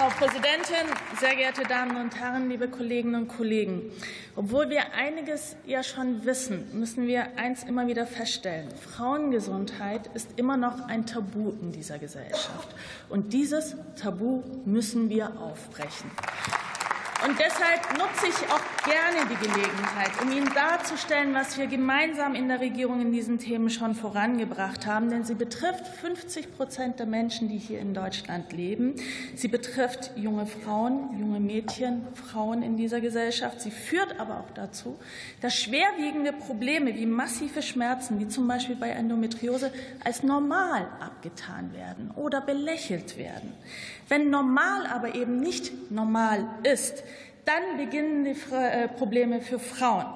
Frau Präsidentin, sehr geehrte Damen und Herren, liebe Kolleginnen und Kollegen! Obwohl wir einiges ja schon wissen, müssen wir eins immer wieder feststellen. Frauengesundheit ist immer noch ein Tabu in dieser Gesellschaft. Und dieses Tabu müssen wir aufbrechen. Und deshalb nutze ich auch gerne die Gelegenheit, um Ihnen darzustellen, was wir gemeinsam in der Regierung in diesen Themen schon vorangebracht haben. Denn sie betrifft 50 Prozent der Menschen, die hier in Deutschland leben. Sie betrifft junge Frauen, junge Mädchen, Frauen in dieser Gesellschaft. Sie führt aber auch dazu, dass schwerwiegende Probleme wie massive Schmerzen, wie zum Beispiel bei Endometriose, als normal abgetan werden oder belächelt werden. Wenn normal aber eben nicht normal ist, dann beginnen die äh, Probleme für Frauen,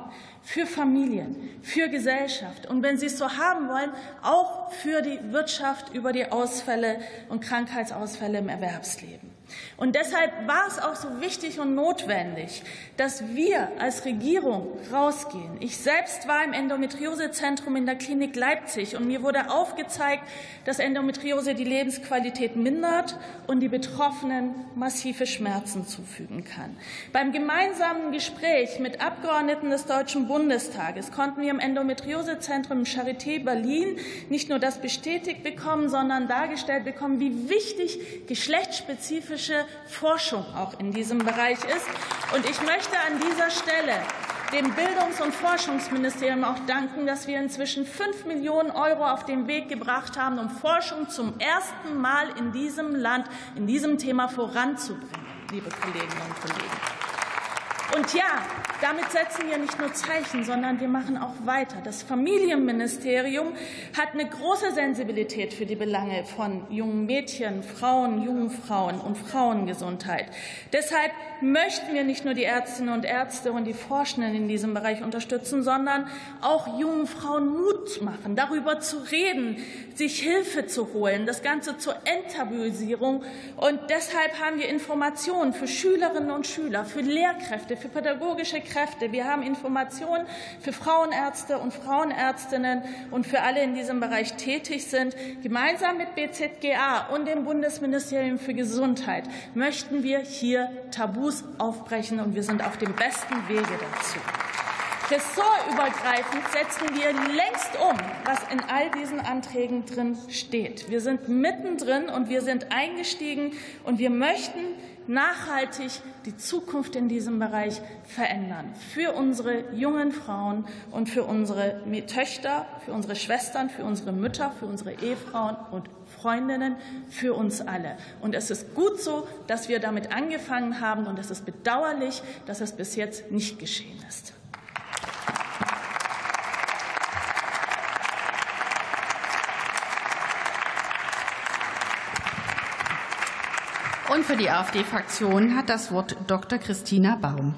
für Familien, für Gesellschaft und wenn Sie es so haben wollen, auch für die Wirtschaft über die Ausfälle und Krankheitsausfälle im Erwerbsleben. Und deshalb war es auch so wichtig und notwendig, dass wir als Regierung rausgehen. Ich selbst war im Endometriosezentrum in der Klinik Leipzig und mir wurde aufgezeigt, dass Endometriose die Lebensqualität mindert und die Betroffenen massive Schmerzen zufügen kann. Beim gemeinsamen Gespräch mit Abgeordneten des Deutschen Bundestages konnten wir im Endometriosezentrum Charité Berlin nicht nur das bestätigt bekommen, sondern dargestellt bekommen, wie wichtig geschlechtsspezifische spezifische Forschung auch in diesem Bereich ist. Und ich möchte an dieser Stelle dem Bildungs- und Forschungsministerium auch danken, dass wir inzwischen fünf Millionen Euro auf den Weg gebracht haben, um Forschung zum ersten Mal in diesem Land in diesem Thema voranzubringen, liebe Kolleginnen und Kollegen. Und ja, damit setzen wir nicht nur Zeichen, sondern wir machen auch weiter. Das Familienministerium hat eine große Sensibilität für die Belange von jungen Mädchen, Frauen, jungen Frauen und Frauengesundheit. Deshalb möchten wir nicht nur die Ärztinnen und Ärzte und die Forschenden in diesem Bereich unterstützen, sondern auch jungen Frauen Mut machen, darüber zu reden, sich Hilfe zu holen, das Ganze zur Enttabuisierung. Und deshalb haben wir Informationen für Schülerinnen und Schüler, für Lehrkräfte, für pädagogische Kräfte. Wir haben Informationen für Frauenärzte und Frauenärztinnen und für alle in diesem Bereich tätig sind. Gemeinsam mit BZGA und dem Bundesministerium für Gesundheit möchten wir hier Tabus aufbrechen, und wir sind auf dem besten Wege dazu. Ressortübergreifend setzen wir längst um, was in all diesen Anträgen drin steht. Wir sind mittendrin und wir sind eingestiegen und wir möchten nachhaltig die Zukunft in diesem Bereich verändern. Für unsere jungen Frauen und für unsere Töchter, für unsere Schwestern, für unsere Mütter, für unsere Ehefrauen und Freundinnen, für uns alle. Und es ist gut so, dass wir damit angefangen haben. Und es ist bedauerlich, dass es bis jetzt nicht geschehen ist. Und für die AfD-Fraktion hat das Wort Dr. Christina Baum.